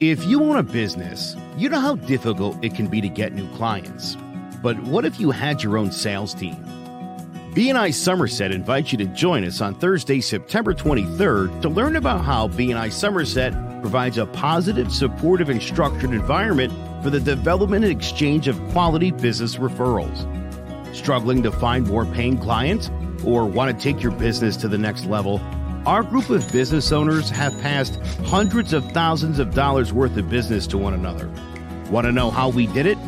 If you own a business, you know how difficult it can be to get new clients. But what if you had your own sales team? BNI Somerset invites you to join us on Thursday, September 23rd to learn about how BNI Somerset provides a positive, supportive, and structured environment for the development and exchange of quality business referrals. Struggling to find more paying clients or want to take your business to the next level? Our group of business owners have passed hundreds of thousands of dollars worth of business to one another. Want to know how we did it?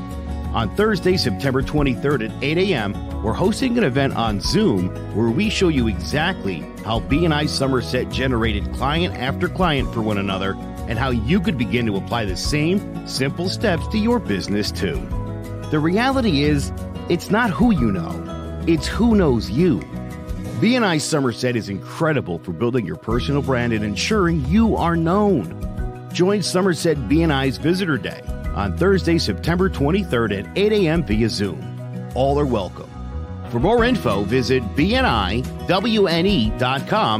On Thursday, September 23rd at 8 a.m., we're hosting an event on Zoom where we show you exactly how BNI Somerset generated client after client for one another and how you could begin to apply the same simple steps to your business too. The reality is, it's not who you know, it's who knows you. BNI Somerset is incredible for building your personal brand and ensuring you are known. Join Somerset BNI's Visitor Day on Thursday, September 23rd at 8 a.m. via Zoom. All are welcome. For more info, visit bniwne.com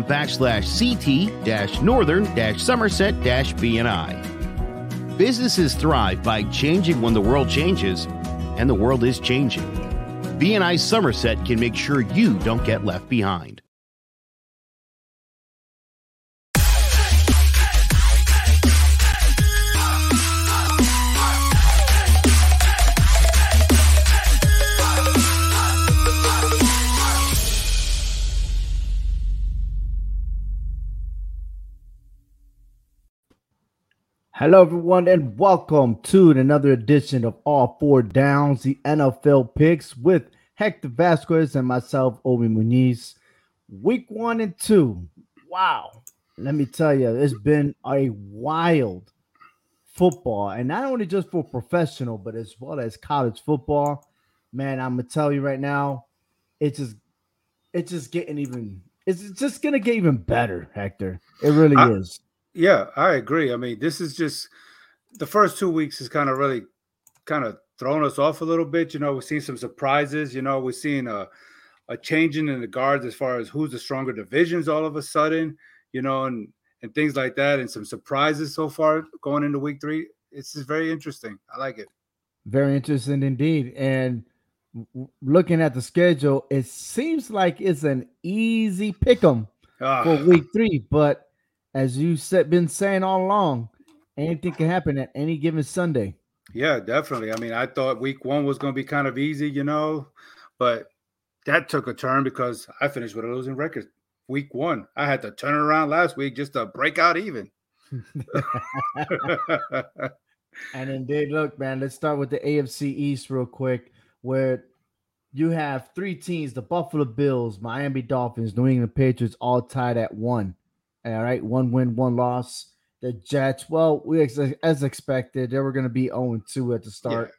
backslash ct dash northern dash somerset dash bni. Businesses thrive by changing when the world changes, and the world is changing. BNI Somerset can make sure you don't get left behind. Hello, everyone, and welcome to another edition of All Four Downs, the NFL picks with Hector Vasquez and myself, Obi Muniz. Week one and two. Wow. Let me tell you, it's been a wild football, and not only just for professional, but as well as college football. Man, I'm gonna tell you right now, it's just it's just getting even it's just gonna get even better, Hector. It really I, is. Yeah, I agree. I mean, this is just the first two weeks is kind of really kind of thrown us off a little bit. You know, we've seen some surprises. You know, we've seen a, a changing in the guards as far as who's the stronger divisions all of a sudden, you know, and and things like that, and some surprises so far going into week three. It's just very interesting. I like it. Very interesting indeed. And looking at the schedule, it seems like it's an easy pick 'em ah. for week three, but as you've been saying all along, anything can happen at any given Sunday. Yeah, definitely. I mean, I thought week one was going to be kind of easy, you know, but that took a turn because I finished with a losing record week one. I had to turn it around last week just to break out even. and indeed, look, man, let's start with the AFC East real quick, where you have three teams the Buffalo Bills, Miami Dolphins, New England Patriots all tied at one. All right, one win, one loss. The Jets, well, we as expected, they were going to be 0 2 at the start. Yeah.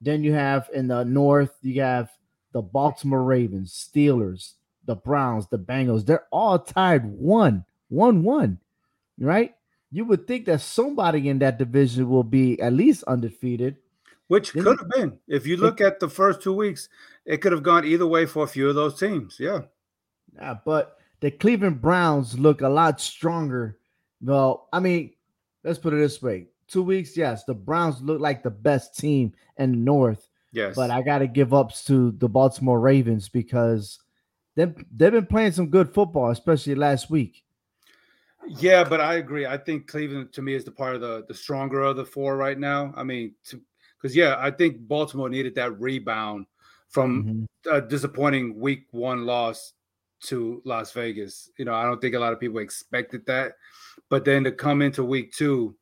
Then you have in the North, you have the Baltimore Ravens, Steelers, the Browns, the Bengals. They're all tied one, one, one, right? You would think that somebody in that division will be at least undefeated. Which then, could have been. If you look it, at the first two weeks, it could have gone either way for a few of those teams. Yeah. Yeah, but the Cleveland Browns look a lot stronger. Well, I mean, let's put it this way. Two weeks, yes, the Browns look like the best team in the North. Yes. But I got to give ups to the Baltimore Ravens because they've, they've been playing some good football, especially last week. Yeah, but I agree. I think Cleveland to me is the part of the the stronger of the four right now. I mean, because yeah, I think Baltimore needed that rebound from mm-hmm. a disappointing week one loss to Las Vegas. You know, I don't think a lot of people expected that. But then to come into week two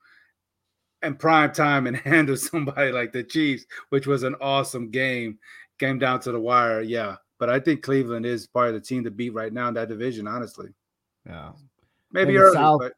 and prime time and handle somebody like the Chiefs, which was an awesome game, came down to the wire. Yeah. But I think Cleveland is part of the team to beat right now in that division, honestly. Yeah. Maybe early, South, but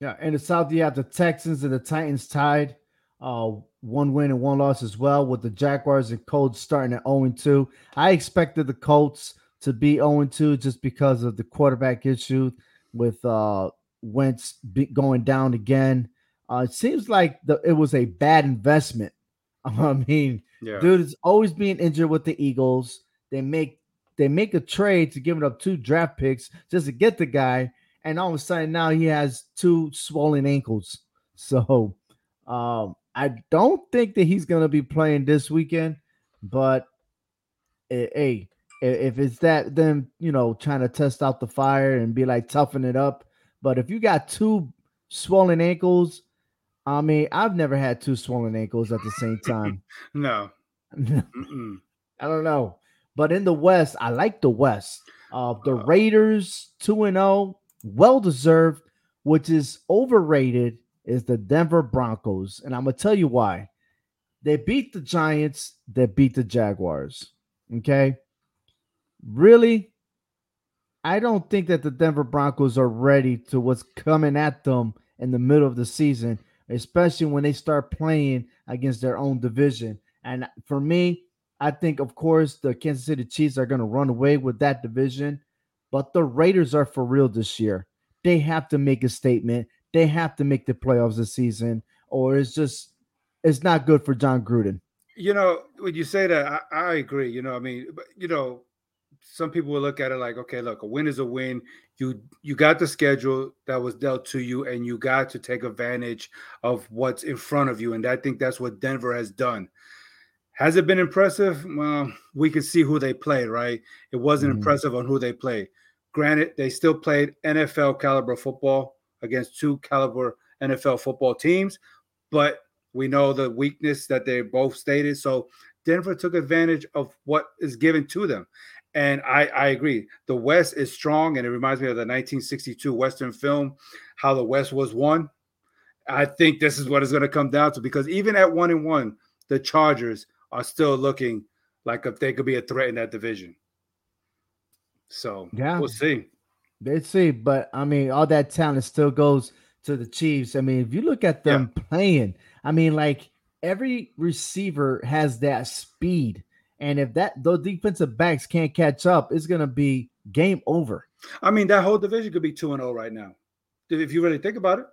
yeah. In the South, you have the Texans and the Titans tied. Uh, one win and one loss as well, with the Jaguars and Colts starting at 0 2. I expected the Colts to be 0 2 just because of the quarterback issue with uh Wentz going down again. Uh, it seems like the, it was a bad investment. I mean, yeah. dude is always being injured with the Eagles. They make they make a trade to give it up two draft picks just to get the guy, and all of a sudden now he has two swollen ankles. So Um, I don't think that he's gonna be playing this weekend, but hey, if it's that, then you know, trying to test out the fire and be like toughen it up. But if you got two swollen ankles, I mean, I've never had two swollen ankles at the same time. no, I don't know. But in the West, I like the West. Uh, the uh, Raiders 2 and 0, well deserved, which is overrated, is the Denver Broncos. And I'm going to tell you why. They beat the Giants, they beat the Jaguars. Okay. Really? I don't think that the Denver Broncos are ready to what's coming at them in the middle of the season, especially when they start playing against their own division. And for me, I think, of course, the Kansas City Chiefs are going to run away with that division, but the Raiders are for real this year. They have to make a statement. They have to make the playoffs this season, or it's just it's not good for Jon Gruden. You know, when you say that, I, I agree. You know, I mean, you know, some people will look at it like, okay, look, a win is a win. You you got the schedule that was dealt to you, and you got to take advantage of what's in front of you. And I think that's what Denver has done. Has it been impressive? Well, we could see who they played, right? It wasn't mm-hmm. impressive on who they played. Granted, they still played NFL caliber football against two caliber NFL football teams, but we know the weakness that they both stated. So Denver took advantage of what is given to them. And I, I agree. The West is strong, and it reminds me of the 1962 Western film, how the West was won. I think this is what it's going to come down to because even at one and one, the Chargers are still looking like if they could be a threat in that division. So yeah, we'll see. Let's see, but I mean, all that talent still goes to the Chiefs. I mean, if you look at them yeah. playing, I mean, like every receiver has that speed, and if that those defensive backs can't catch up, it's gonna be game over. I mean, that whole division could be two and zero oh right now, if you really think about it.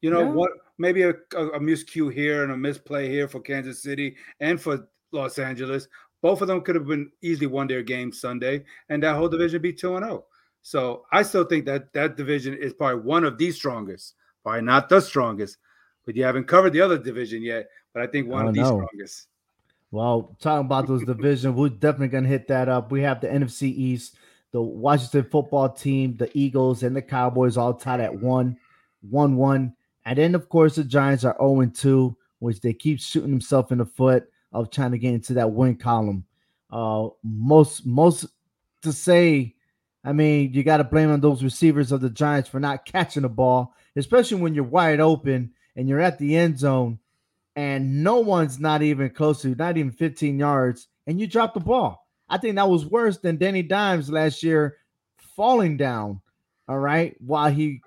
You know yeah. what? Maybe a, a, a miscue here and a misplay here for Kansas City and for Los Angeles. Both of them could have been easily won their game Sunday, and that whole division be two and zero. Oh. So I still think that that division is probably one of the strongest, probably not the strongest, but you haven't covered the other division yet. But I think one of the know. strongest. Well, talking about those divisions, we're definitely gonna hit that up. We have the NFC East, the Washington football team, the Eagles, and the Cowboys all tied at one, one, one. And then, of course, the Giants are 0 2, which they keep shooting themselves in the foot of trying to get into that win column. Uh, most, most to say, I mean, you got to blame on those receivers of the Giants for not catching the ball, especially when you're wide open and you're at the end zone and no one's not even close to not even 15 yards and you drop the ball. I think that was worse than Danny Dimes last year falling down. All right, while he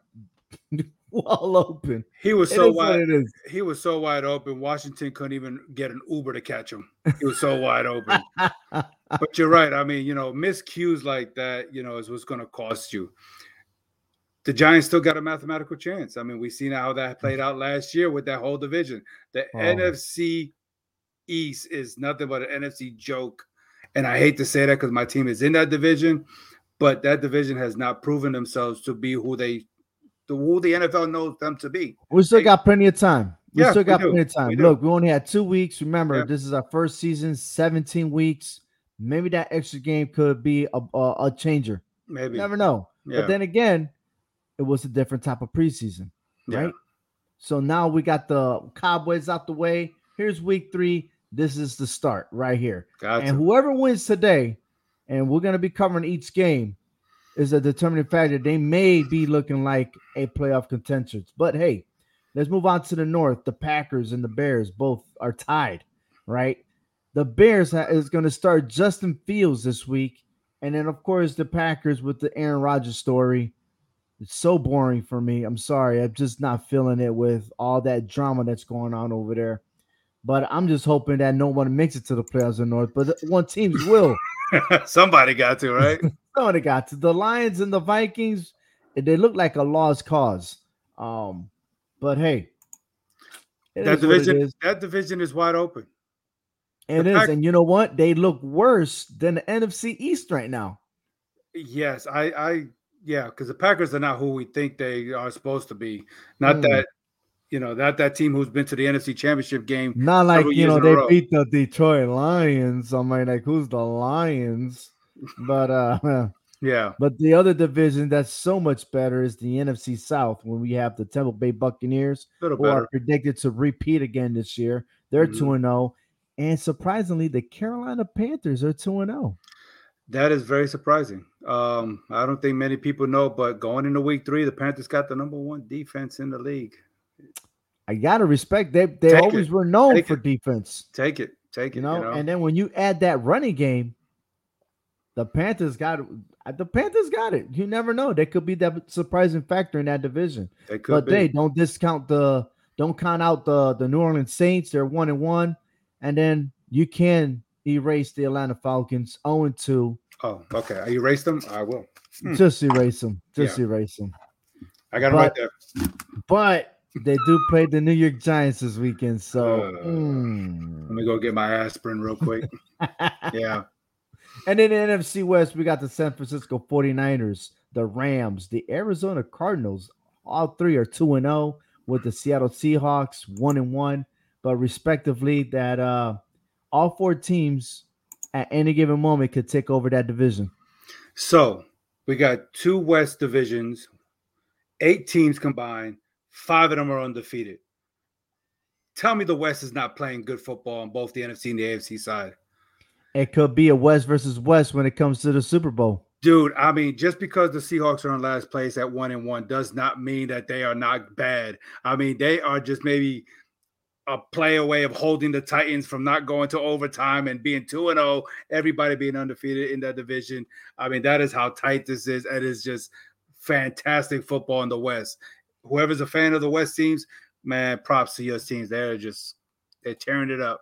wall open. He was so wide. He was so wide open. Washington couldn't even get an Uber to catch him. He was so wide open. But you're right. I mean, you know, miscues like that, you know, is what's going to cost you. The Giants still got a mathematical chance. I mean, we've seen how that played out last year with that whole division. The oh. NFC East is nothing but an NFC joke. And I hate to say that because my team is in that division, but that division has not proven themselves to be who they the who the NFL knows them to be. We still got plenty of time. We yeah, still got plenty of time. We Look, we only had two weeks. Remember, yeah. this is our first season, 17 weeks. Maybe that extra game could be a, a, a changer. Maybe. never know. Yeah. But then again, it was a different type of preseason, right? So now we got the Cowboys out the way. Here's week three. This is the start right here. Gotcha. And whoever wins today, and we're going to be covering each game, is a determining factor. They may be looking like a playoff contention. But hey, let's move on to the north. The Packers and the Bears both are tied, right? The Bears is going to start Justin Fields this week. And then, of course, the Packers with the Aaron Rodgers story. It's so boring for me. I'm sorry. I'm just not feeling it with all that drama that's going on over there. But I'm just hoping that no one makes it to the playoffs in North. But one teams will. Somebody got to, right? Somebody got to. The Lions and the Vikings, they look like a lost cause. Um, but hey, that division that division is wide open. It is, and you know what? They look worse than the NFC East right now. Yes, I, I, yeah, because the Packers are not who we think they are supposed to be. Not mm. that you know that that team who's been to the NFC Championship game. Not like you know they beat the Detroit Lions. I'm like, like who's the Lions? But uh yeah. But the other division that's so much better is the NFC South when we have the Tampa Bay Buccaneers who better. are predicted to repeat again this year. They're mm-hmm. 2 mm-hmm. 0. And surprisingly, the Carolina Panthers are 2 and 0. That is very surprising. Um, I don't think many people know, but going into week three, the Panthers got the number one defense in the league. I gotta respect they they Take always it. were known Take for it. defense. Take it. Take it. You know? you know, and then when you add that running game, the Panthers got the Panthers got it. You never know. They could be that surprising factor in that division. They could but be. they don't discount the don't count out the the New Orleans Saints. They're one and one, and then you can erase the Atlanta Falcons 0 and 2. Oh, okay. I erase them. I will. Hmm. Just erase them. Just yeah. erase them. I got them right there. But they do play the New York Giants this weekend. So uh, mm. let me go get my aspirin real quick. yeah. And in the NFC West, we got the San Francisco 49ers, the Rams, the Arizona Cardinals. All three are 2 and 0 with the Seattle Seahawks 1 and 1, but respectively that uh all four teams at any given moment could take over that division. So, we got two West divisions, eight teams combined Five of them are undefeated. Tell me the West is not playing good football on both the NFC and the AFC side. It could be a West versus West when it comes to the Super Bowl. Dude, I mean, just because the Seahawks are in last place at one and one does not mean that they are not bad. I mean, they are just maybe a play away of holding the Titans from not going to overtime and being 2 and 0, everybody being undefeated in that division. I mean, that is how tight this is. And It is just fantastic football in the West whoever's a fan of the West teams, man, props to your teams. They're just they're tearing it up.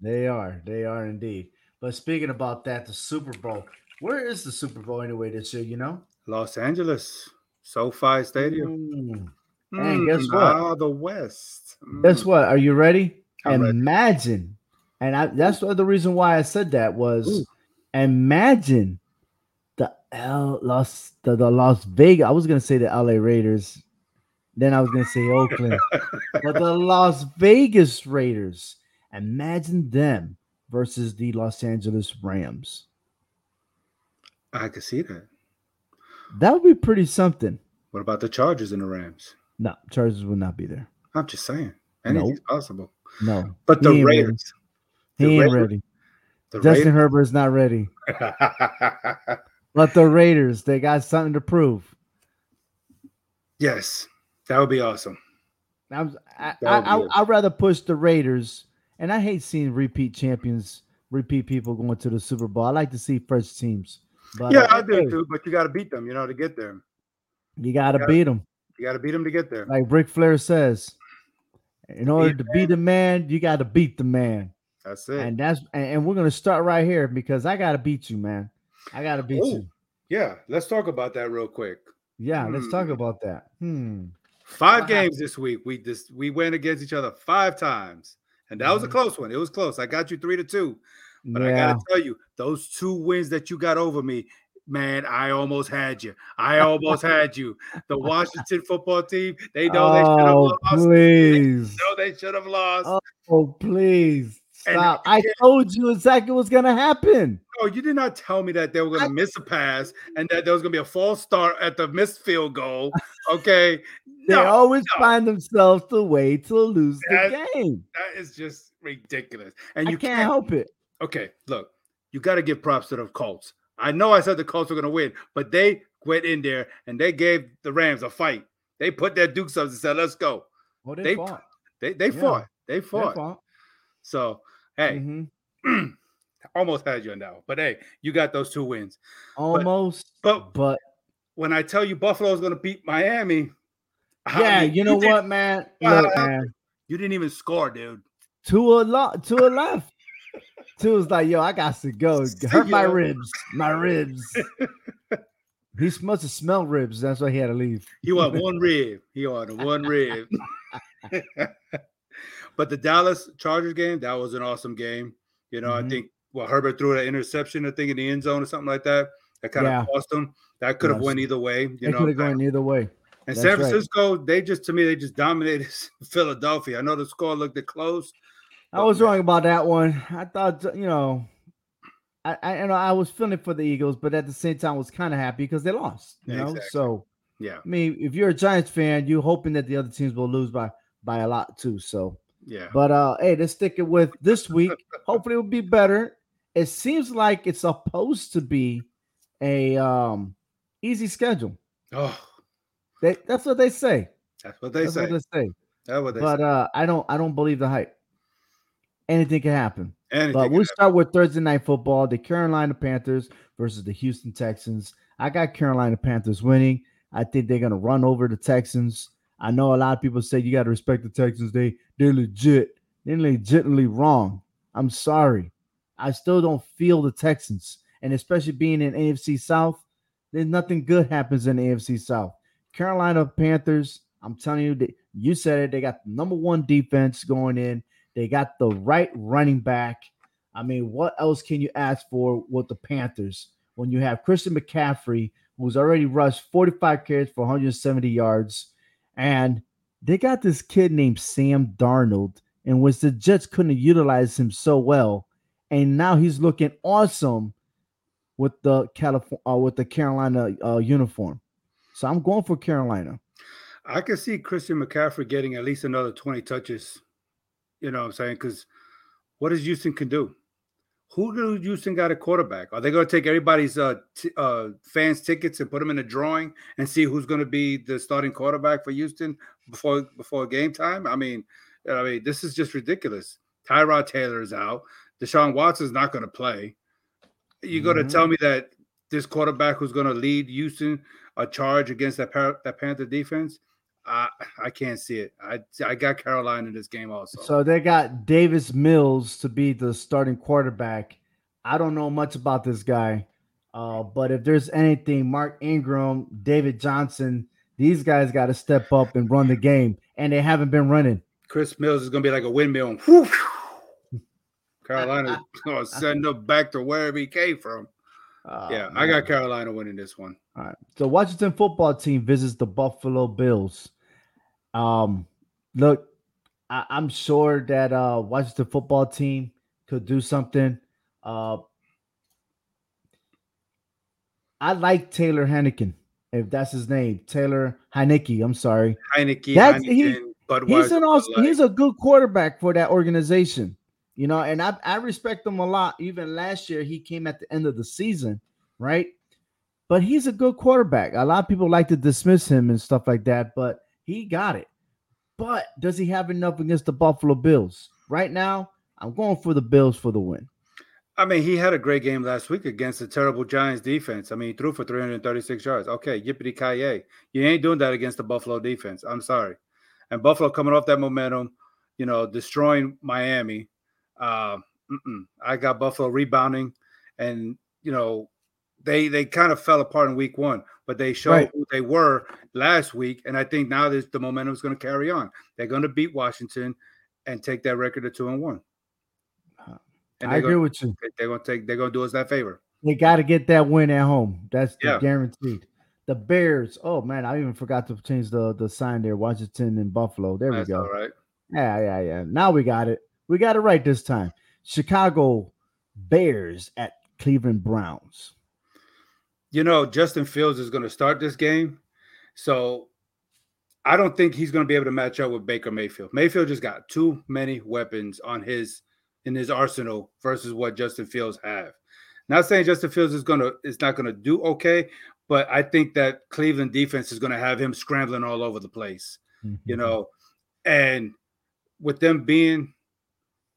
they are, they are indeed. But speaking about that, the Super Bowl. Where is the Super Bowl anyway this year? You know, Los Angeles, SoFi Stadium. Mm. And guess what? Ah, the West. Mm. Guess what? Are you ready? I'm imagine, ready. and I, that's the reason why I said that was Ooh. imagine L Los the, the Las Vegas. I was gonna say the LA Raiders. Then I was gonna say Oakland. but the Las Vegas Raiders. Imagine them versus the Los Angeles Rams. I could see that. That would be pretty something. What about the Chargers and the Rams? No, Chargers would not be there. I'm just saying. Anything's nope. possible. No. But the Raiders. Ready. He ain't Raiders, ready. Justin Raiders? Herbert's not ready. But the Raiders, they got something to prove. Yes, that would be awesome. I'm, I, I, I, I'd rather push the Raiders, and I hate seeing repeat champions, repeat people going to the Super Bowl. I like to see first teams. But yeah, I, I do too. But you got to beat them, you know, to get there. You got to beat them. You got to beat him to get there. Like Ric Flair says, in order beat to beat the man, you got to beat the man. That's it. And that's and we're gonna start right here because I got to beat you, man. I gotta beat Ooh, you. Yeah, let's talk about that real quick. Yeah, hmm. let's talk hmm. about that. Hmm. Five games this week. We just we went against each other five times, and that mm-hmm. was a mm-hmm. close one. It was close. I got you three to two, but yeah. I gotta tell you, those two wins that you got over me, man, I almost had you. I almost had you. The Washington football team, they know oh, they should have oh, lost. Please. They know they should have lost. Oh, please. Stop. I told you exactly what's gonna happen. No, you did not tell me that they were gonna miss a pass and that there was gonna be a false start at the missed field goal. Okay. they no, always no. find themselves the way to lose that, the game. That is just ridiculous. And you can't, can't help it. Okay, look, you got to give props to the Colts. I know I said the Colts were gonna win, but they went in there and they gave the Rams a fight. They put their dukes up and said, "Let's go." Well, they, they fought. They they yeah. fought. They fought. They fought. So Hey, mm-hmm. almost had you on that one. But hey, you got those two wins. Almost. But, but, but when I tell you Buffalo is going to beat Miami, yeah, you, you know you what, man? Look, man. You didn't even score, dude. Two a lot, two a left. Two was like, yo, I got to go. Hurt my ribs, my ribs. he must have smelled ribs. That's why he had to leave. He want one rib. He wanted one rib. But the Dallas Chargers game, that was an awesome game. You know, mm-hmm. I think well, Herbert threw an interception, I think, in the end zone or something like that. That kind yeah. of cost him. That could have yes. went either way. You it know, could have gone either way. And That's San Francisco, right. they just to me, they just dominated Philadelphia. I know the score looked close. I was wrong about that one. I thought, you know, I, I you know I was feeling for the Eagles, but at the same time, I was kind of happy because they lost. You know, exactly. so yeah. I mean, if you're a Giants fan, you're hoping that the other teams will lose by by a lot too. So yeah. But uh, hey, let's stick it with this week. Hopefully, it will be better. It seems like it's supposed to be a um easy schedule. Oh, they, that's what they say. That's what they that's say. What they say. That's what they but say. uh, I don't I don't believe the hype. Anything can happen. Anything but we'll start with Thursday night football. The Carolina Panthers versus the Houston Texans. I got Carolina Panthers winning. I think they're gonna run over the Texans. I know a lot of people say you got to respect the Texans. They they're legit. They're legitimately wrong. I'm sorry. I still don't feel the Texans, and especially being in AFC South, there's nothing good happens in AFC South. Carolina Panthers. I'm telling you, you said it. They got the number one defense going in. They got the right running back. I mean, what else can you ask for with the Panthers when you have Christian McCaffrey, who's already rushed 45 carries for 170 yards, and they got this kid named Sam Darnold, and which the Jets couldn't utilize him so well, and now he's looking awesome with the California uh, with the Carolina uh, uniform. So I'm going for Carolina. I can see Christian McCaffrey getting at least another 20 touches you know what I'm saying? Because what does Houston can do? Who do Houston got a quarterback? Are they going to take everybody's uh, t- uh, fans' tickets and put them in a drawing and see who's going to be the starting quarterback for Houston before before game time? I mean, I mean, this is just ridiculous. Tyrod Taylor is out. Deshaun Watson is not going to play. You're mm-hmm. going to tell me that this quarterback who's going to lead Houston a charge against that that Panther defense I I can't see it. I I got Carolina in this game also. So they got Davis Mills to be the starting quarterback. I don't know much about this guy, uh, but if there's anything, Mark Ingram, David Johnson, these guys got to step up and run the game, and they haven't been running. Chris Mills is going to be like a windmill. Carolina going to send him back to wherever he came from. Uh, yeah, man. I got Carolina winning this one. All right. So Washington football team visits the Buffalo Bills. Um, look, I, am sure that uh Washington football team could do something. Uh, I like Taylor Heineken, if that's his name, Taylor Heinicke. I'm sorry, Heinicke. That's Heineken, he, he's an awesome, he's a good quarterback for that organization, you know, and I I respect him a lot. Even last year, he came at the end of the season, right? But he's a good quarterback. A lot of people like to dismiss him and stuff like that, but he got it. But does he have enough against the Buffalo Bills? Right now, I'm going for the Bills for the win. I mean, he had a great game last week against the terrible Giants defense. I mean, he threw for 336 yards. Okay, yippee ki You ain't doing that against the Buffalo defense. I'm sorry. And Buffalo coming off that momentum, you know, destroying Miami. Uh, I got Buffalo rebounding, and you know, they they kind of fell apart in week one, but they showed right. who they were last week, and I think now this, the momentum is going to carry on. They're going to beat Washington and take that record to two and one. And I agree gonna, with you. They're going to take. They're going to do us that favor. They got to get that win at home. That's yeah. guaranteed. The Bears. Oh man, I even forgot to change the the sign there. Washington and Buffalo. There That's we go. All right. Yeah, yeah, yeah. Now we got it. We got it right this time. Chicago Bears at Cleveland Browns you know, Justin Fields is going to start this game. So I don't think he's going to be able to match up with Baker Mayfield. Mayfield just got too many weapons on his in his arsenal versus what Justin Fields have. Not saying Justin Fields is going to is not going to do okay, but I think that Cleveland defense is going to have him scrambling all over the place. Mm-hmm. You know, and with them being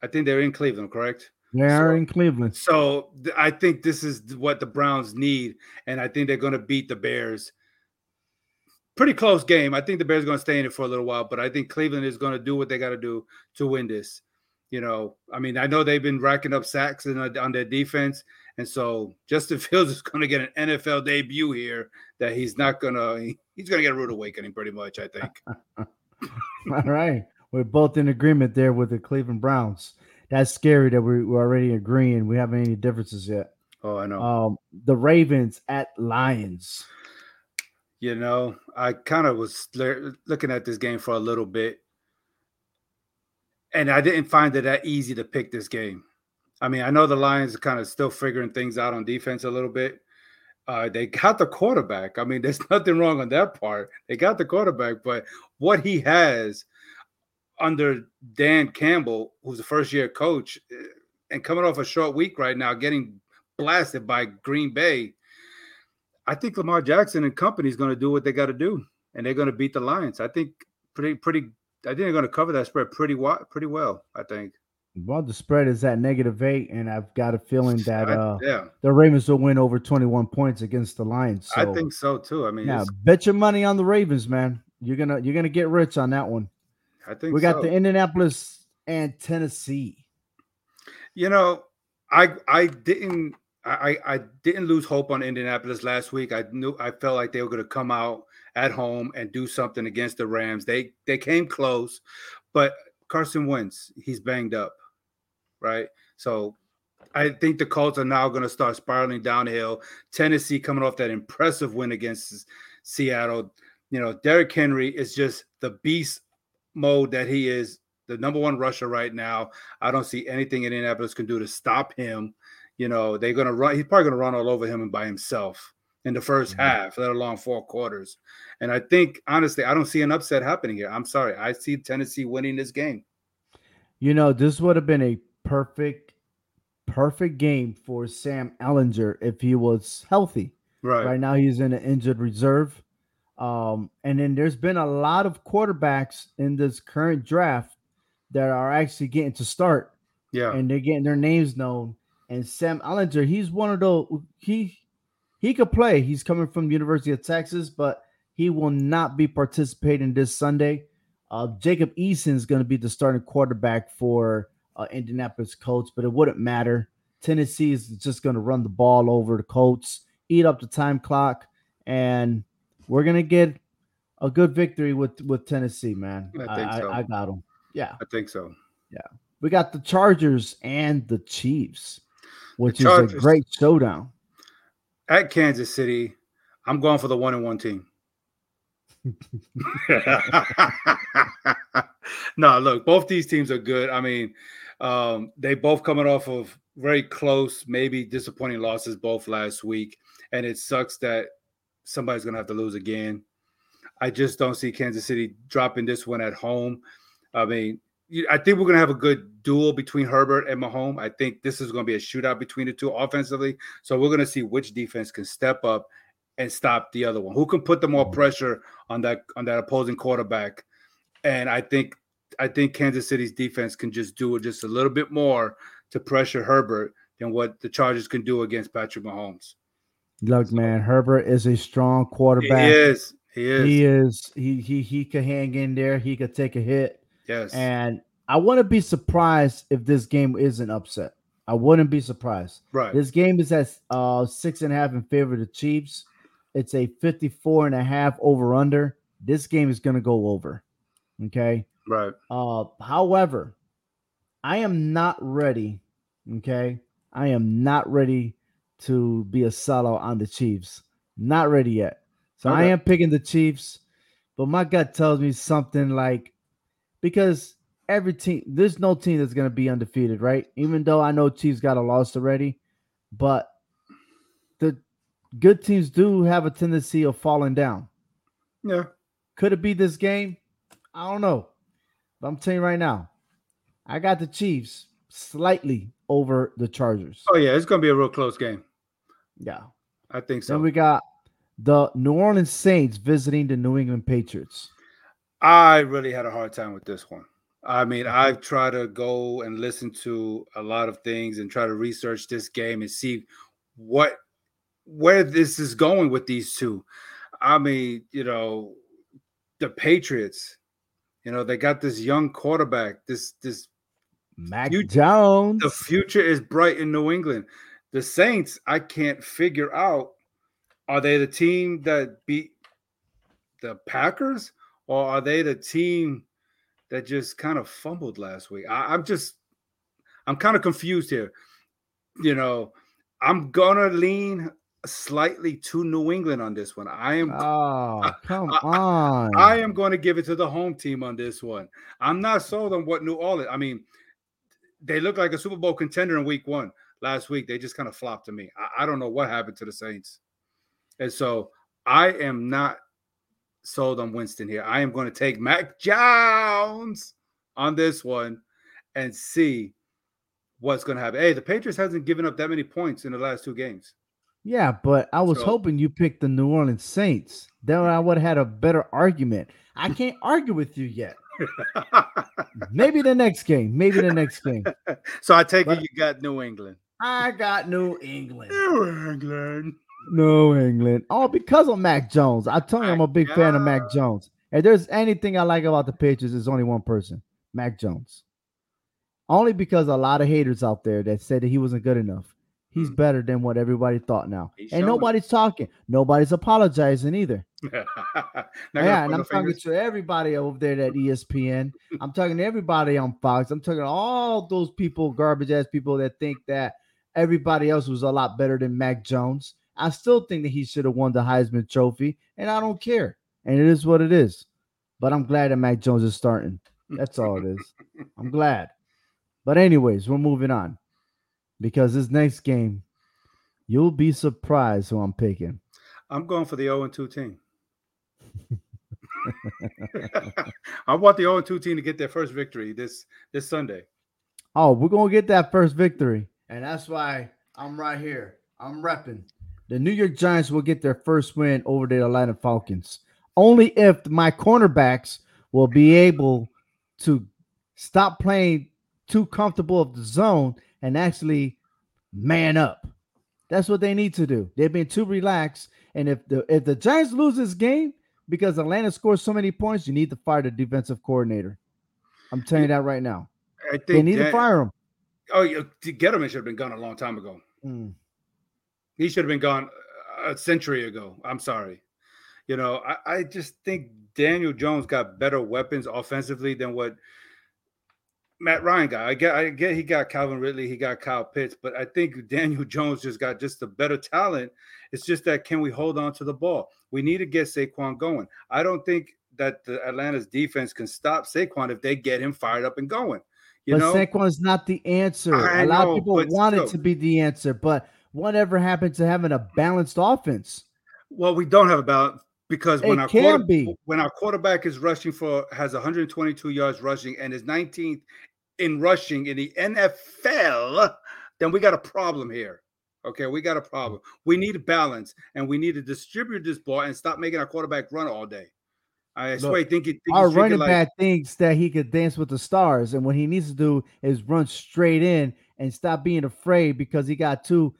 I think they're in Cleveland, correct? They are so, in Cleveland. So th- I think this is what the Browns need, and I think they're going to beat the Bears. Pretty close game. I think the Bears are going to stay in it for a little while, but I think Cleveland is going to do what they got to do to win this. You know, I mean, I know they've been racking up sacks in, uh, on their defense, and so Justin Fields is going to get an NFL debut here. That he's not going to. He's going to get a rude awakening, pretty much. I think. All right, we're both in agreement there with the Cleveland Browns that's scary that we, are already agreeing. We haven't any differences yet. Oh, I know. Um, the Ravens at Lions. You know, I kind of was looking at this game for a little bit, and I didn't find it that easy to pick this game. I mean, I know the Lions are kind of still figuring things out on defense a little bit. Uh, they got the quarterback. I mean, there's nothing wrong on that part. They got the quarterback, but what he has under Dan Campbell, who's a first year coach, eh, and coming off a short week right now, getting blasted by Green Bay, I think Lamar Jackson and company is going to do what they got to do, and they're going to beat the Lions. I think pretty pretty. I think they're going to cover that spread pretty pretty well. I think. Well, the spread is at negative eight, and I've got a feeling that uh, yeah. the Ravens will win over twenty one points against the Lions. So, I think so too. I mean, yeah, bet your money on the Ravens, man. You're gonna you're gonna get rich on that one. I think we got so. the Indianapolis and Tennessee. You know, I I didn't I, I didn't lose hope on Indianapolis last week. I knew I felt like they were going to come out at home and do something against the Rams. They they came close, but Carson Wentz he's banged up, right? So I think the Colts are now going to start spiraling downhill. Tennessee coming off that impressive win against Seattle. You know, Derrick Henry is just the beast mode that he is, the number one rusher right now. I don't see anything Indianapolis can do to stop him. You know, they're going to run. He's probably going to run all over him and by himself in the 1st mm-hmm. half, let alone four quarters. And I think, honestly, I don't see an upset happening here. I'm sorry. I see Tennessee winning this game. You know, this would have been a perfect, perfect game for Sam Ehlinger if he was healthy. Right. Right now, he's in an injured reserve. Um, and then there's been a lot of quarterbacks in this current draft that are actually getting to start. Yeah. And they're getting their names known. And Sam Ehlinger, he's one of those he he could play. He's coming from the University of Texas, but he will not be participating this Sunday. Uh, Jacob Eason is going to be the starting quarterback for uh, Indianapolis Colts, but it wouldn't matter. Tennessee is just going to run the ball over the Colts, eat up the time clock, and we're going to get a good victory with with Tennessee, man. I think I, so. I, I got them. Yeah, I think so. Yeah, we got the Chargers and the Chiefs which is a great showdown. At Kansas City, I'm going for the one and one team. no, look, both these teams are good. I mean, um, they both coming off of very close, maybe disappointing losses both last week, and it sucks that somebody's gonna have to lose again. I just don't see Kansas City dropping this one at home. I mean, I think we're going to have a good duel between Herbert and Mahomes. I think this is going to be a shootout between the two offensively. So we're going to see which defense can step up and stop the other one. Who can put the more mm-hmm. pressure on that on that opposing quarterback? And I think I think Kansas City's defense can just do just a little bit more to pressure Herbert than what the Chargers can do against Patrick Mahomes. Look, man, Herbert is a strong quarterback. He is. He is. He is. He he he could hang in there. He could take a hit. Yes. And I wouldn't be surprised if this game is an upset. I wouldn't be surprised. Right. This game is at uh six and a half in favor of the Chiefs. It's a 54 and a half over under. This game is gonna go over. Okay. Right. Uh however, I am not ready. Okay. I am not ready to be a sellout on the Chiefs. Not ready yet. So okay. I am picking the Chiefs, but my gut tells me something like because every team, there's no team that's going to be undefeated, right? Even though I know Chiefs got a loss already, but the good teams do have a tendency of falling down. Yeah. Could it be this game? I don't know. But I'm telling you right now, I got the Chiefs slightly over the Chargers. Oh, yeah. It's going to be a real close game. Yeah. I think so. Then we got the New Orleans Saints visiting the New England Patriots. I really had a hard time with this one. I mean, I've tried to go and listen to a lot of things and try to research this game and see what where this is going with these two. I mean, you know, the Patriots, you know, they got this young quarterback, this this Mac future, Jones. The future is bright in New England. The Saints, I can't figure out are they the team that beat the Packers or are they the team that just kind of fumbled last week. I, I'm just, I'm kind of confused here. You know, I'm gonna lean slightly to New England on this one. I am. Oh, come I, on! I, I am going to give it to the home team on this one. I'm not sold on what New Orleans. I mean, they look like a Super Bowl contender in Week One last week. They just kind of flopped to me. I, I don't know what happened to the Saints, and so I am not sold on Winston here. I am going to take Mac Jones on this one and see what's going to happen. Hey, the Patriots hasn't given up that many points in the last two games. Yeah, but I was so, hoping you picked the New Orleans Saints. Then I would have had a better argument. I can't argue with you yet. Maybe the next game. Maybe the next game. So I take but it you got New England. I got New England. New England. New England. All because of Mac Jones. I tell you, I'm a big fan of Mac Jones. If there's anything I like about the Patriots, it's only one person, Mac Jones. Only because a lot of haters out there that said that he wasn't good enough. He's hmm. better than what everybody thought now. He's and nobody's it. talking. Nobody's apologizing either. yeah, and I'm talking to everybody over there at ESPN. I'm talking to everybody on Fox. I'm talking to all those people, garbage ass people that think that everybody else was a lot better than Mac Jones. I still think that he should have won the Heisman Trophy, and I don't care. And it is what it is. But I'm glad that Mac Jones is starting. That's all it is. I'm glad. But anyways, we're moving on because this next game, you'll be surprised who I'm picking. I'm going for the 0 2 team. I want the 0 2 team to get their first victory this this Sunday. Oh, we're gonna get that first victory, and that's why I'm right here. I'm repping. The New York Giants will get their first win over the Atlanta Falcons. Only if my cornerbacks will be able to stop playing too comfortable of the zone and actually man up. That's what they need to do. They've been too relaxed. And if the if the Giants lose this game because Atlanta scores so many points, you need to fire the defensive coordinator. I'm telling you that right now. I think they need that, to fire him. Oh, Gettleman should have been gone a long time ago. Mm. He should have been gone a century ago. I'm sorry. You know, I, I just think Daniel Jones got better weapons offensively than what Matt Ryan guy. I get, I get, he got Calvin Ridley, he got Kyle Pitts, but I think Daniel Jones just got just the better talent. It's just that can we hold on to the ball? We need to get Saquon going. I don't think that the Atlanta's defense can stop Saquon if they get him fired up and going. You but know, Saquon's not the answer. I a lot know, of people want still. it to be the answer, but whatever happened to having a balanced offense? Well, we don't have a balance because when our quarter, be. when our quarterback is rushing for has 122 yards rushing and is 19th in rushing in the NFL, then we got a problem here. Okay, we got a problem. We mm. need balance and we need to distribute this ball and stop making our quarterback run all day. I Look, swear, think, think our running like, back thinks that he could dance with the stars, and what he needs to do is run straight in and stop being afraid because he got two,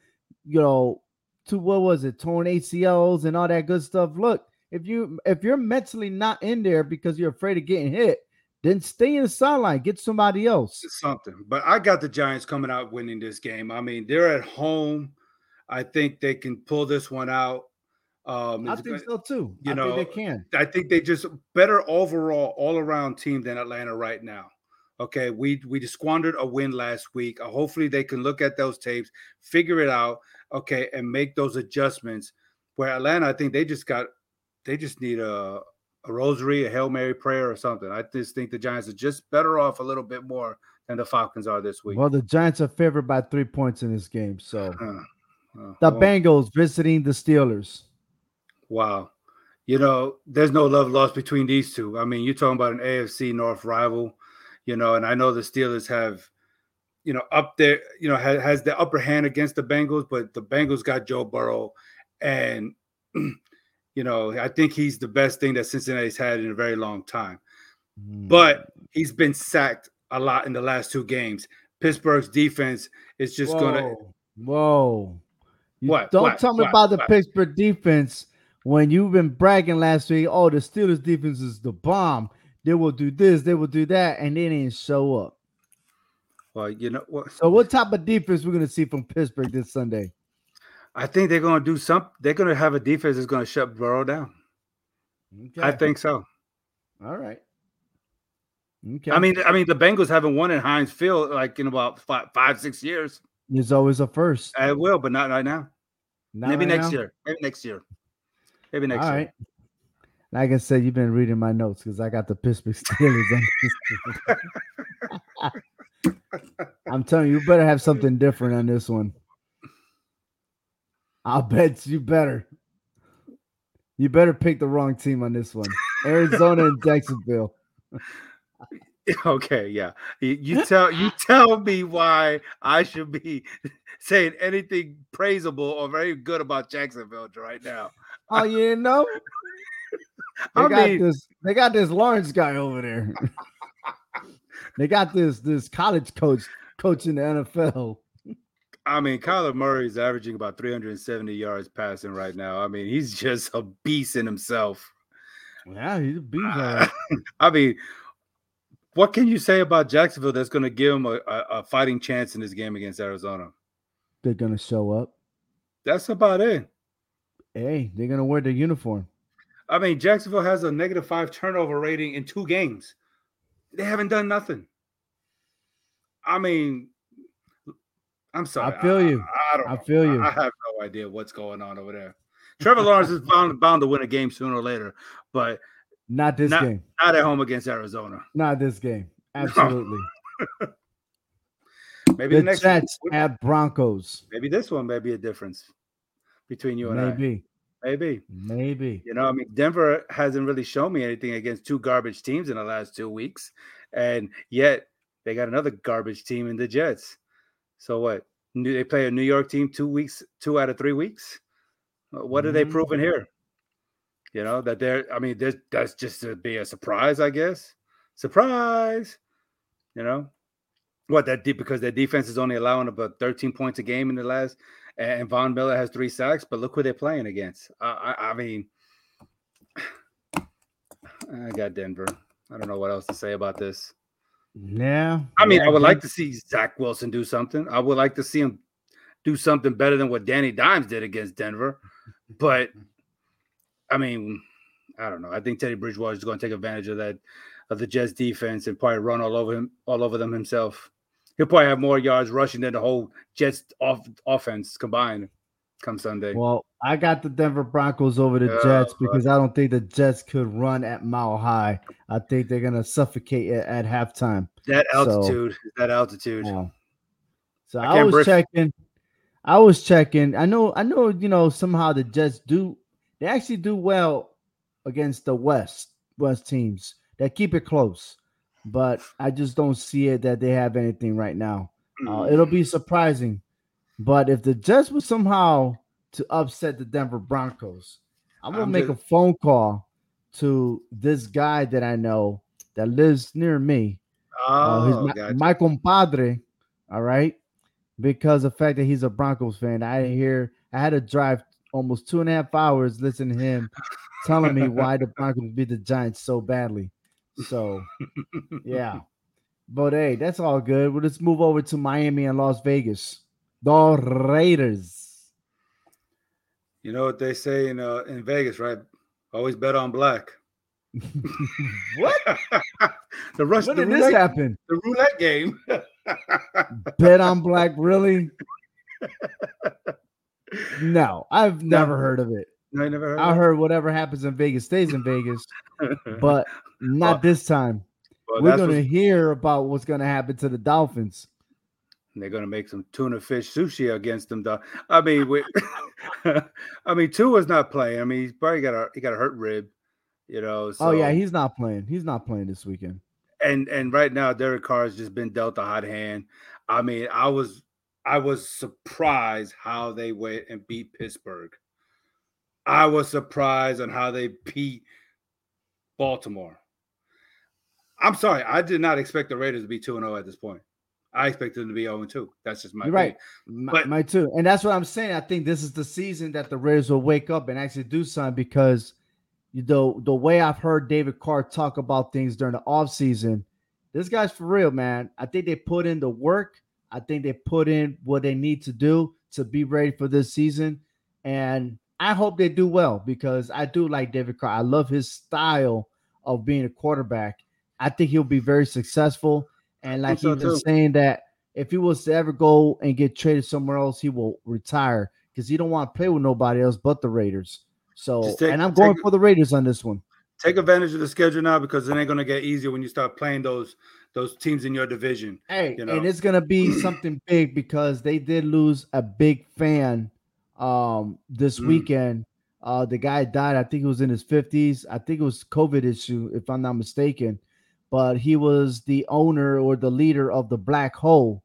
you know, two what was it, torn ACLs and all that good stuff. Look, if you if you're mentally not in there because you're afraid of getting hit, then stay in the sideline, get somebody else. Something. But I got the Giants coming out winning this game. I mean, they're at home. I think they can pull this one out. Um, I think so too. You I know, they can. I think they just better overall, all around team than Atlanta right now. Okay, we we just squandered a win last week. Uh, hopefully, they can look at those tapes, figure it out, okay, and make those adjustments. Where Atlanta, I think they just got, they just need a a rosary, a hail mary prayer, or something. I just think the Giants are just better off a little bit more than the Falcons are this week. Well, the Giants are favored by three points in this game. So uh, uh, the Bengals visiting the Steelers. Wow. You know, there's no love lost between these two. I mean, you're talking about an AFC North rival, you know, and I know the Steelers have, you know, up there, you know, has, has the upper hand against the Bengals, but the Bengals got Joe Burrow. And, you know, I think he's the best thing that Cincinnati's had in a very long time. Mm. But he's been sacked a lot in the last two games. Pittsburgh's defense is just Whoa. gonna. Whoa! You what? Don't what? tell me what? about the Pittsburgh defense when you've been bragging last week, oh, the Steelers defense is the bomb. They will do this, they will do that, and they didn't show up. Well, you know what? So, what type of defense we're going to see from Pittsburgh this Sunday? I think they're going to do something. They're going to have a defense that's going to shut Burrow down. Okay. I think so. All right. Okay. I mean, I mean, the Bengals haven't won in Heinz Field like in about five, five six years. There's always a first. I will, but not right now. Not Maybe right next now? year. Maybe next year. Maybe next All year. Right. Like I said, you've been reading my notes because I got the Pittsburgh Steelers. I'm telling you, you better have something different on this one. I'll bet you better. You better pick the wrong team on this one. Arizona and Jacksonville. okay, yeah. You, you tell you tell me why I should be saying anything praisable or very good about Jacksonville right now. Oh, you know? They I got mean, this. They got this Lawrence guy over there. they got this this college coach coaching the NFL. I mean, Kyler Murray is averaging about 370 yards passing right now. I mean, he's just a beast in himself. Yeah, he's a beast. Uh, I mean, what can you say about Jacksonville that's going to give him a, a, a, fighting chance in this game against Arizona? They're going to show up. That's about it. Hey, they're going to wear their uniform. I mean, Jacksonville has a negative five turnover rating in two games. They haven't done nothing. I mean, I'm sorry. I feel you. I, I, I feel you. I have no idea what's going on over there. Trevor Lawrence is bound, bound to win a game sooner or later, but not this not, game. Not at home against Arizona. Not this game. Absolutely. maybe the, the next Jets one, at Broncos. Maybe this one may be a difference between you and maybe. I. Maybe. Maybe. You know, I mean, Denver hasn't really shown me anything against two garbage teams in the last two weeks, and yet they got another garbage team in the Jets. So what? They play a New York team two weeks, two out of three weeks. What are mm-hmm. they proving here? You know that they're. I mean, that's just to be a surprise, I guess. Surprise. You know what that deep because their defense is only allowing about 13 points a game in the last, and Von Miller has three sacks. But look who they're playing against. I, I, I mean, I got Denver. I don't know what else to say about this. Yeah. I mean, yeah, I would like to see Zach Wilson do something. I would like to see him do something better than what Danny Dimes did against Denver. But I mean, I don't know. I think Teddy Bridgewater is going to take advantage of that of the Jets defense and probably run all over him, all over them himself. He'll probably have more yards rushing than the whole Jets off offense combined come Sunday. Well, I got the Denver Broncos over the Jets because I don't think the Jets could run at mile high. I think they're gonna suffocate at, at halftime. That altitude, so, that altitude. Yeah. So I, I was checking. I was checking. I know. I know. You know. Somehow the Jets do. They actually do well against the West West teams. They keep it close, but I just don't see it that they have anything right now. Uh, it'll be surprising, but if the Jets would somehow to upset the Denver Broncos. I'm gonna I'm make just... a phone call to this guy that I know that lives near me. Oh, uh, gotcha. my compadre. All right, because the fact that he's a Broncos fan, I hear I had to drive almost two and a half hours listening to him telling me why the Broncos beat the Giants so badly. So, yeah. But hey, that's all good. Well, let's move over to Miami and Las Vegas. The Raiders. You know what they say in uh, in Vegas, right? Always bet on black. what? the rush. When the did roulette, this happen? The roulette game. bet on black, really? no, I've never no. heard of it. No, I never heard. I heard whatever happens in Vegas stays in Vegas, but not well, this time. Well, We're going to hear about what's going to happen to the Dolphins they're going to make some tuna fish sushi against them. Though I mean, we, I mean, Tua's not playing. I mean, he's probably got a he got a hurt rib, you know. Oh, so. Oh yeah, he's not playing. He's not playing this weekend. And and right now, Derek Carr has just been dealt a hot hand. I mean, I was I was surprised how they went and beat Pittsburgh. I was surprised on how they beat Baltimore. I'm sorry, I did not expect the Raiders to be 2 0 at this point. I expect them to be 0 2. That's just my right. My, but, my too. And that's what I'm saying. I think this is the season that the Raiders will wake up and actually do something because you know the way I've heard David Carr talk about things during the offseason, this guy's for real, man. I think they put in the work. I think they put in what they need to do to be ready for this season. And I hope they do well because I do like David Carr. I love his style of being a quarterback. I think he'll be very successful. And like he was saying that if he was to ever go and get traded somewhere else, he will retire because he don't want to play with nobody else but the Raiders. So, take, and I'm going for the Raiders on this one. Take advantage of the schedule now because it ain't going to get easier when you start playing those those teams in your division. Hey, you know? and it's going to be something big because they did lose a big fan um this mm. weekend. Uh, the guy died. I think he was in his 50s. I think it was COVID issue, if I'm not mistaken. But he was the owner or the leader of the Black Hole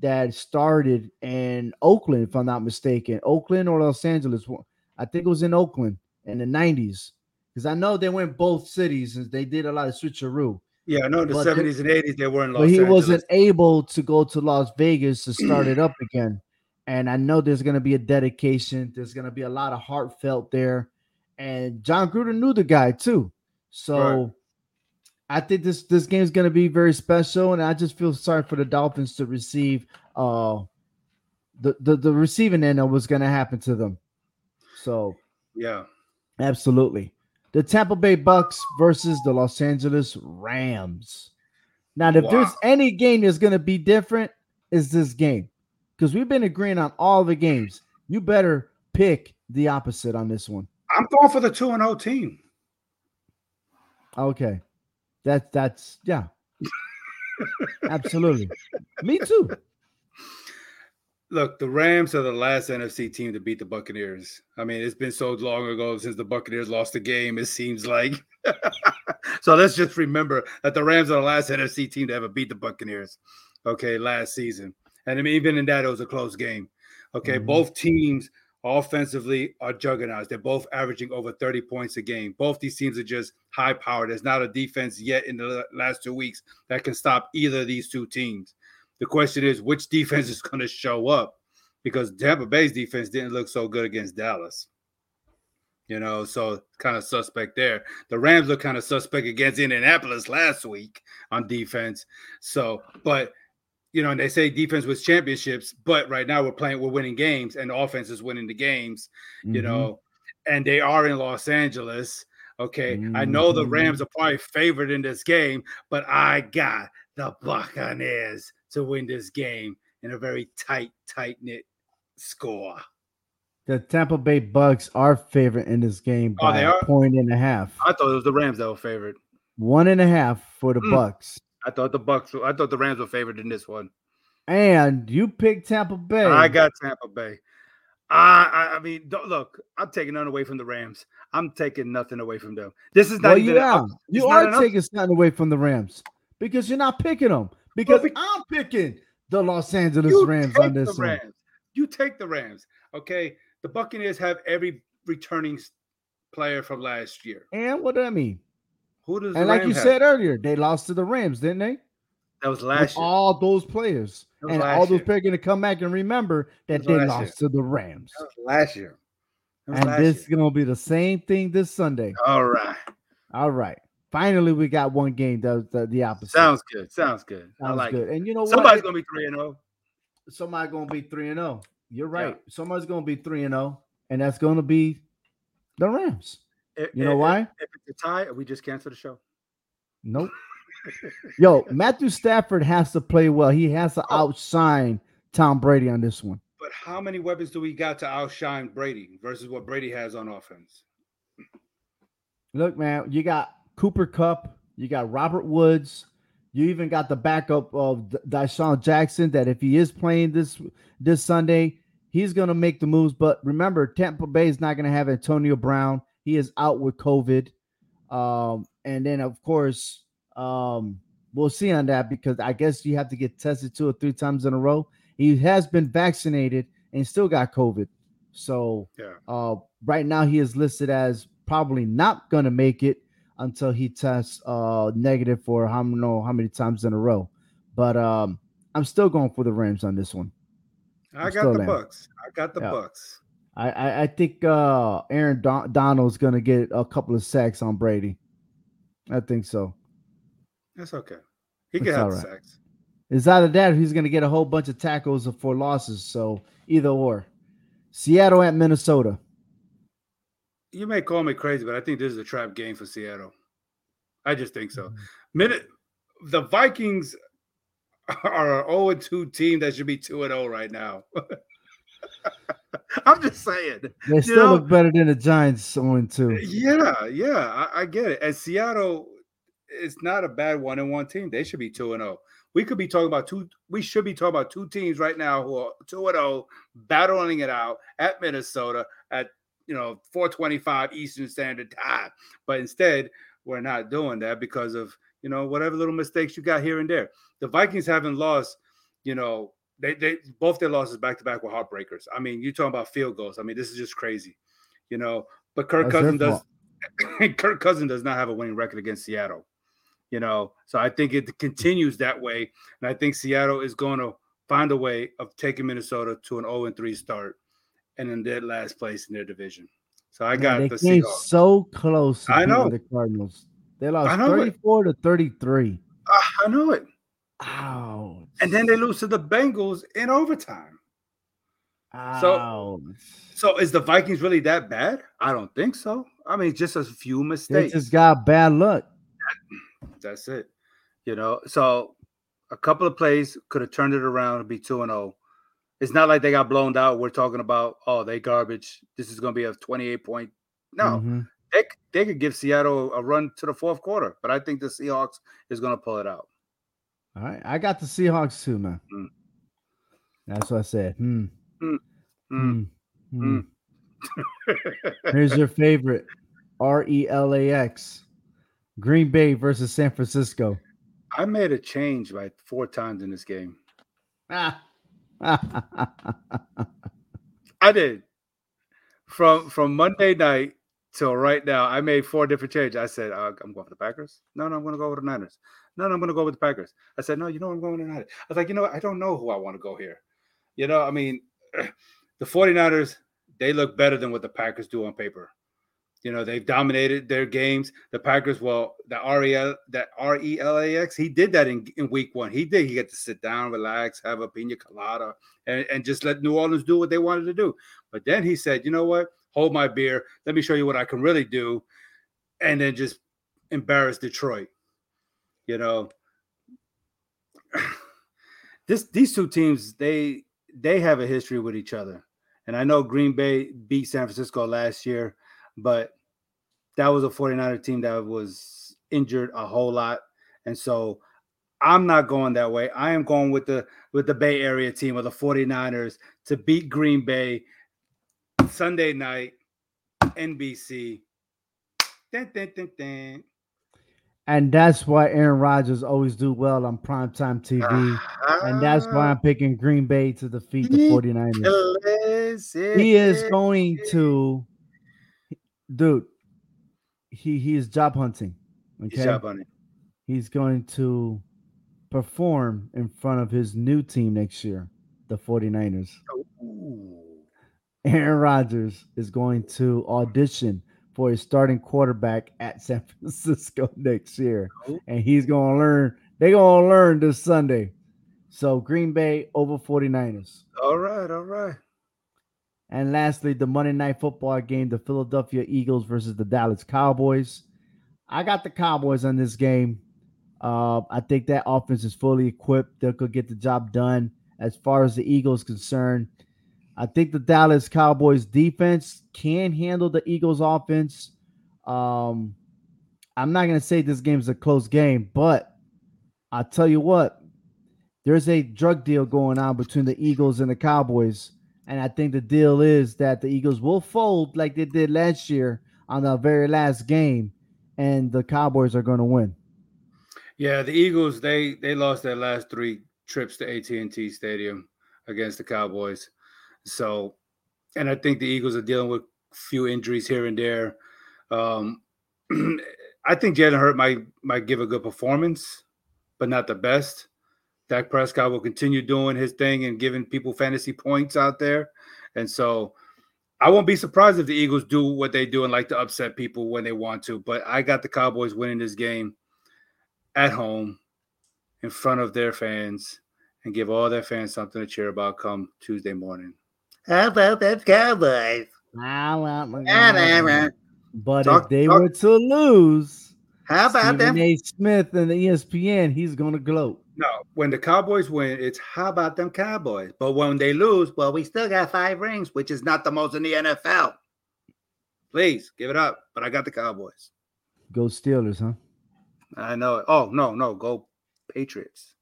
that started in Oakland, if I'm not mistaken, Oakland or Los Angeles. I think it was in Oakland in the 90s because I know they went both cities and they did a lot of switcheroo. Yeah, I know in the but 70s and 80s they were in Los But he Angeles. wasn't able to go to Las Vegas to start it up again. And I know there's going to be a dedication. There's going to be a lot of heartfelt there. And Jon Gruden knew the guy too. So right. I think this this game is going to be very special. And I just feel sorry for the Dolphins to receive uh the the, the receiving end of what's going to happen to them. So yeah, absolutely. The Tampa Bay Bucks versus the Los Angeles Rams. Now, if wow. there's any game that's going to be different, is this game because we've been agreeing on all the games. You better pick the opposite on this one. I'm going for the two and zero oh team. Okay, that that's yeah, absolutely. Me too look, the Rams are the last NFC team to beat the Buccaneers. I mean, it's been so long ago since the Buccaneers lost the game, it seems like. so let's just remember that the Rams are the last NFC team to ever beat the Buccaneers, okay, last season. And I mean, even in that, it was a close game. Okay, mm-hmm. both teams offensively are juggernauts. They're both averaging over 30 points a game. Both these teams are just high powered. There's not a defense yet in the last two weeks that can stop either of these two teams. The question is which defense is going to show up because Tampa Bay's defense didn't look so good against Dallas. You know, so kind of suspect there. The Rams look kind of suspect against Indianapolis last week on defense. So, but you know, and they say defense was championships, but right now we're playing, we're winning games, and the offense is winning the games. Mm-hmm. You know, and they are in Los Angeles. Okay, mm-hmm. I know the mm-hmm. Rams are probably favored in this game, but I got the Buccaneers to win this game in a very tight, tight knit score. The Tampa Bay Bucks are favorite in this game oh, by a point and a half. I thought it was the Rams that were favored. One and a half for the mm. Bucks. I thought the Bucks. I thought the Rams were favored in this one. And you picked Tampa Bay. I got Tampa Bay. I, I, I mean, look, I'm taking none away from the Rams. I'm taking nothing away from them. This is not well, even. Yeah, you are taking something away from the Rams because you're not picking them because well, I'm picking the Los Angeles Rams on this one. Rams. You take the Rams. Okay. The Buccaneers have every returning player from last year. And what do I mean? Who does and like you have? said earlier, they lost to the Rams, didn't they? That was last With year. All those players. And all those year. players going to come back and remember that, that they lost year. to the Rams. last year. And this is going to be the same thing this Sunday. All right. All right. Finally, we got one game that the, the opposite. Sounds good. Sounds good. Sounds I like good. It. And you know somebody's what? gonna be three and zero. Oh. Somebody's gonna be three and oh. zero. Oh. You're right. Yeah. Somebody's gonna be three and zero, and that's gonna be the Rams. If, you know if, why? If it's a tie, we just cancel the show. Nope. Yo, Matthew Stafford has to play well. He has to oh. outshine Tom Brady on this one. But how many weapons do we got to outshine Brady versus what Brady has on offense? Look, man, you got Cooper Kupp, you got Robert Woods, you even got the backup of DeSean Jackson. That if he is playing this this Sunday, he's going to make the moves. But remember, Tampa Bay is not going to have Antonio Brown. He is out with COVID. Um, and then of course, um, we'll see on that because I guess you have to get tested two or three times in a row. He has been vaccinated and still got COVID. So yeah. uh, right now he is listed as probably not going to make it until he tests uh negative for how know how many times in a row. But um I'm still going for the Rams on this one. I got the Bucks. I got the yeah. Bucks. I, I, I think uh Aaron Don- Donald's gonna get a couple of sacks on Brady. I think so. That's okay. He can have right. sacks. It's either that or he's gonna get a whole bunch of tackles for losses. So either or. Seattle at Minnesota you may call me crazy, but I think this is a trap game for Seattle. I just think so. Mm-hmm. Minute the Vikings are an 0 2 team that should be 2 0 right now. I'm just saying. They still know? look better than the Giants on two. Yeah, yeah, I, I, get it. And Seattle is not a bad one and one team. They should be two and zero. Oh. We could be talking about two. We should be talking about two teams right now who are two and zero, battling it out at Minnesota at you know 425 Eastern Standard Time. But instead, we're not doing that because of you know whatever little mistakes you got here and there. The Vikings haven't lost, you know, they they both their losses back to back were heartbreakers. I mean, you're talking about field goals. I mean, this is just crazy, you know. But Kirk Cousins does. Kirk Cousins does not have a winning record against Seattle, you know. So I think it continues that way, and I think Seattle is going to find a way of taking Minnesota to an 0 and 3 start, and in dead last place in their division. So I got Man, they the came Seahawks. so close. I know the Cardinals. They lost 34 it. to 33. Uh, I know it. Ouch. And then they lose to the Bengals in overtime. So, so is the Vikings really that bad? I don't think so. I mean, just a few mistakes. They just got bad luck. That's it. You know, so a couple of plays could have turned it around and be 2 and 0. It's not like they got blown out. We're talking about, oh, they garbage. This is going to be a 28 point. No, mm-hmm. they, they could give Seattle a run to the fourth quarter, but I think the Seahawks is going to pull it out. All right. I got the Seahawks too, man. Mm. That's what I said. Hmm. Mm. Mm. Mm. Here's your favorite R E L A X Green Bay versus San Francisco. I made a change like four times in this game. Ah. I did. From from Monday night till right now, I made four different changes. I said, uh, I'm going for the Packers. No, no, I'm going to go with the Niners. No, no, I'm going to go with the Packers. I said, no, you know, I'm going to Niners. I was like, you know? I don't know who I want to go here. You know, I mean, the 49ers, they look better than what the Packers do on paper. You know, they've dominated their games. The Packers, well, the REL, that R-E-L-A-X, he did that in, in week one. He did. He get to sit down, relax, have a pina colada, and, and just let New Orleans do what they wanted to do. But then he said, you know what? Hold my beer. Let me show you what I can really do. And then just embarrass Detroit. You know, this these two teams they they have a history with each other, and I know Green Bay beat San Francisco last year, but that was a 49er team that was injured a whole lot, and so I'm not going that way. I am going with the with the Bay Area team of the 49ers to beat Green Bay Sunday night, NBC. Dun, dun, dun, and that's why Aaron Rodgers always do well on primetime TV. Uh-huh. And that's why I'm picking Green Bay to defeat the 49ers. He is going to dude. He he is job hunting. Okay. He's job hunting. He's going to perform in front of his new team next year, the 49ers. Ooh. Aaron Rodgers is going to audition for a starting quarterback at San Francisco next year. And he's going to learn. They're going to learn this Sunday. So Green Bay over 49ers. All right. All right. And lastly, the Monday night football game, the Philadelphia Eagles versus the Dallas Cowboys. I got the Cowboys on this game. Uh, I think that offense is fully equipped. They could get the job done. As far as the Eagles concerned, I think the Dallas Cowboys defense can handle the Eagles offense. Um, I'm not going to say this game is a close game, but I'll tell you what, there's a drug deal going on between the Eagles and the Cowboys. And I think the deal is that the Eagles will fold like they did last year on the very last game, and the Cowboys are going to win. Yeah, the Eagles they they lost their last three trips to AT&T Stadium against the Cowboys. So, and I think the Eagles are dealing with few injuries here and there. Um, I think Jalen Hurts might might give a good performance, but not the best. Dak Prescott will continue doing his thing and giving people fantasy points out there, and so I won't be surprised if the Eagles do what they do and like to upset people when they want to. But I got the Cowboys winning this game at home in front of their fans and give all their fans something to cheer about come Tuesday morning. How about that Cowboys? I want my man. But talk, if they talk. were to lose, How about Stephen them? A. Smith and the ESPN, he's gonna gloat. No, when the Cowboys win, it's how about them Cowboys? But when they lose, well, we still got five rings, which is not the most in the NFL. Please give it up. But I got the Cowboys. Go Steelers, huh? I know it. Oh no, no, go Patriots.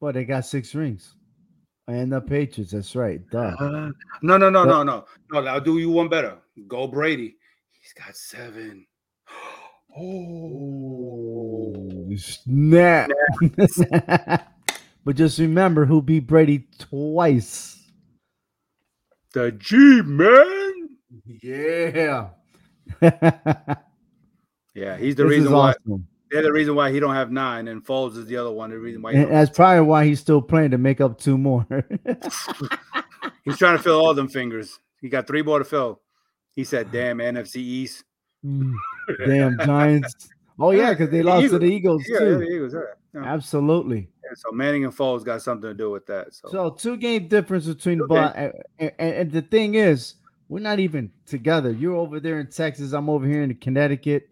Well, they got six rings. And the Patriots, that's right. Duh. Uh, no, no, no, no, no, no. I'll do you one better. Go Brady. He's got seven. Oh, snap. but just remember who beat Brady twice. the G man. Yeah. Yeah, he's the This reason why. awesome. They're the reason why he don't have nine, and Foles is the other one. The reason why And that's probably why he's still playing to make up two more. he's trying to fill all them fingers. He got three more to fill. He said, "Damn NFC East." Mm. Damn Giants. Oh yeah, because they lost to the Eagles Yeah, too. yeah, the Eagles. Yeah. Absolutely. So Manning and Foles got something to do with that. So, So two game difference between the Okay. and, and, and the thing is, we're not even together. You're over there in Texas. I'm over here in Connecticut,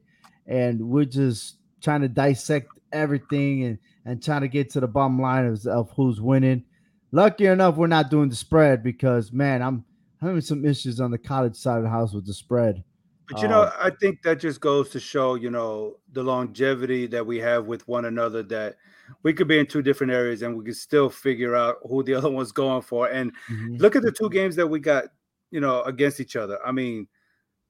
and we're just trying to dissect everything and and trying to get to the bottom line of, of who's winning. Lucky enough, we're not doing the spread because man, I'm having some issues on the college side of the house with the spread. but you know, uh, I think that just goes to show, you know, the longevity that we have with one another. That we could be in two different areas and we could still figure out who the other one's going for. And Mhm. look at the two games that we got, you know, against each other. I mean,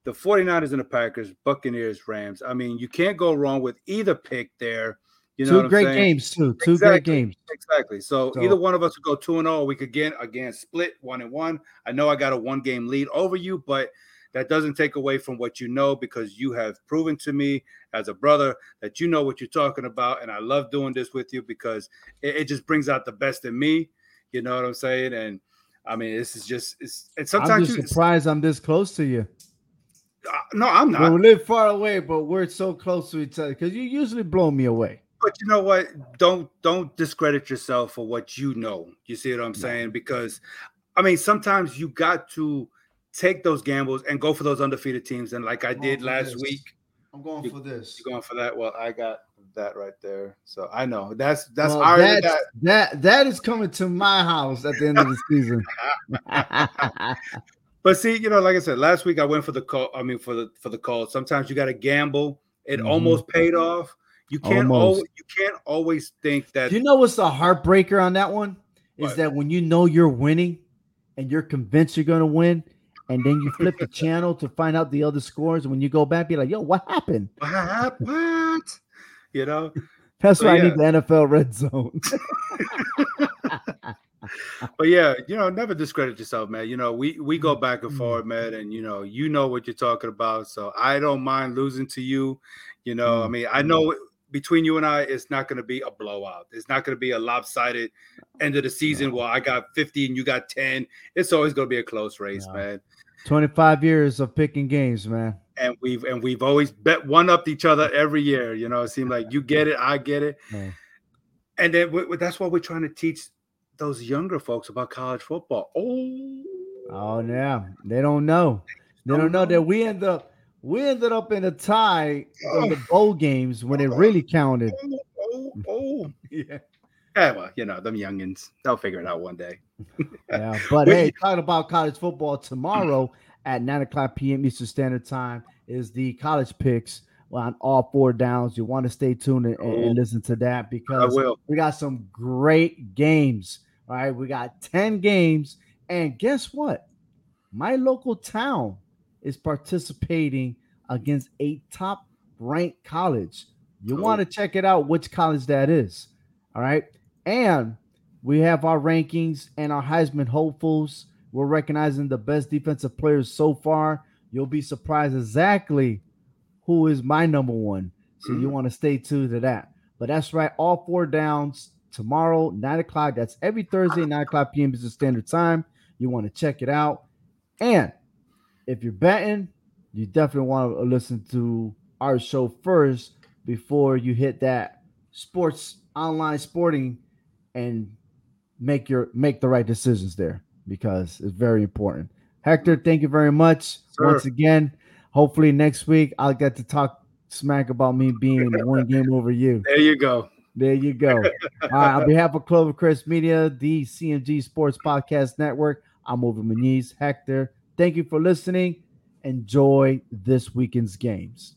the 49ers and the Packers, Buccaneers, Rams. I mean, you can't go wrong with either pick there. You know, two what I'm great saying? games too. Two Exactly. great games. Exactly. So, So- either one of us would go two and oh, zero. We could again again split one and one. I know I got a one game lead over you, but that doesn't take away from what you know because you have proven to me as a brother that you know what you're talking about, and I love doing this with you because it, it just brings out the best in me. You know what I'm saying? And I mean, this is just it's. And I'm sometimes just you, surprised I'm this close to you. Uh, no, I'm Well, not. we live far away, but we're so close to each other because you usually blow me away. But you know what? Don't don't discredit yourself for what you know. You see what I'm saying? Because I mean, sometimes you got to take those gambles and go for those undefeated teams. And like I did last this. week, I'm going You- for this. you going for that? Well, I got that right there. So I know that's that's Well, that. that that is coming to my house at the end of the season. But see, you know, like I said, last week I went for the call. I mean, for the for the call. Sometimes you got to gamble. It Mhm. almost paid off. You can't Almost. always you can't always think that you know what's the heartbreaker on that one? Is What? that when you know you're winning and you're convinced you're gonna win, and then you flip the channel to find out the other scores, and when you go back, be like, yo, what happened? what what you know. That's So, why I need the NFL red zone. but yeah, you know, never discredit yourself, man. You know, we we go back and Mm. forth, man, and you know, you know what you're talking about. So I don't mind losing to you. You know, I Mm. mean, I know between you and I, it's not going to be a blowout. It's not going to be a lopsided end of the season. where I got 50 and you got 10. It's always going to be a close race, No. man. 25 years of picking games, man. And we've and we've always bet one upped each other every year. You know, it seemed like you get it, I get it, and then we- that's what we're trying to teach those younger folks about college football. Oh, Oh yeah, they don't know. They don't know that we end up we ended up in a tie in the oh. bowl games when it really counted. oh, oh, oh. Yeah, Yeah, well, you know, them youngins, they'll figure it out one day. yeah. But hey, talking about college football tomorrow at nine o'clock p.m. Eastern Standard Time is the college picks on all four downs. You want to stay tuned and, and- and listen to that because we got some great games. All right, we got 10 games. And guess what? My local town is participating against a top ranked college. You Cool. want to check it out, which college that is. All right. And we have our rankings and our Heisman hopefuls. We're recognizing the best defensive players so far. You'll be surprised exactly who is my number one. So you Mhm. want to stay tuned to that. But that's right, all four downs tomorrow, nine o'clock. That's every Thursday, nine o'clock p.m. is the standard time. You want to check it out. And if you're betting, you definitely want to listen to our show first before you hit that sports online sporting and make your make the right decisions there because it's very important. Hector, thank you very much Sir. once again. Hopefully next week I'll get to talk smack about me being one game over you. There you go. There you go. All right. Uh, on behalf of Clovercrest Media, the CMG Sports Podcast Network, I'm over Muniz Hector. Thank you for listening. Enjoy this weekend's games.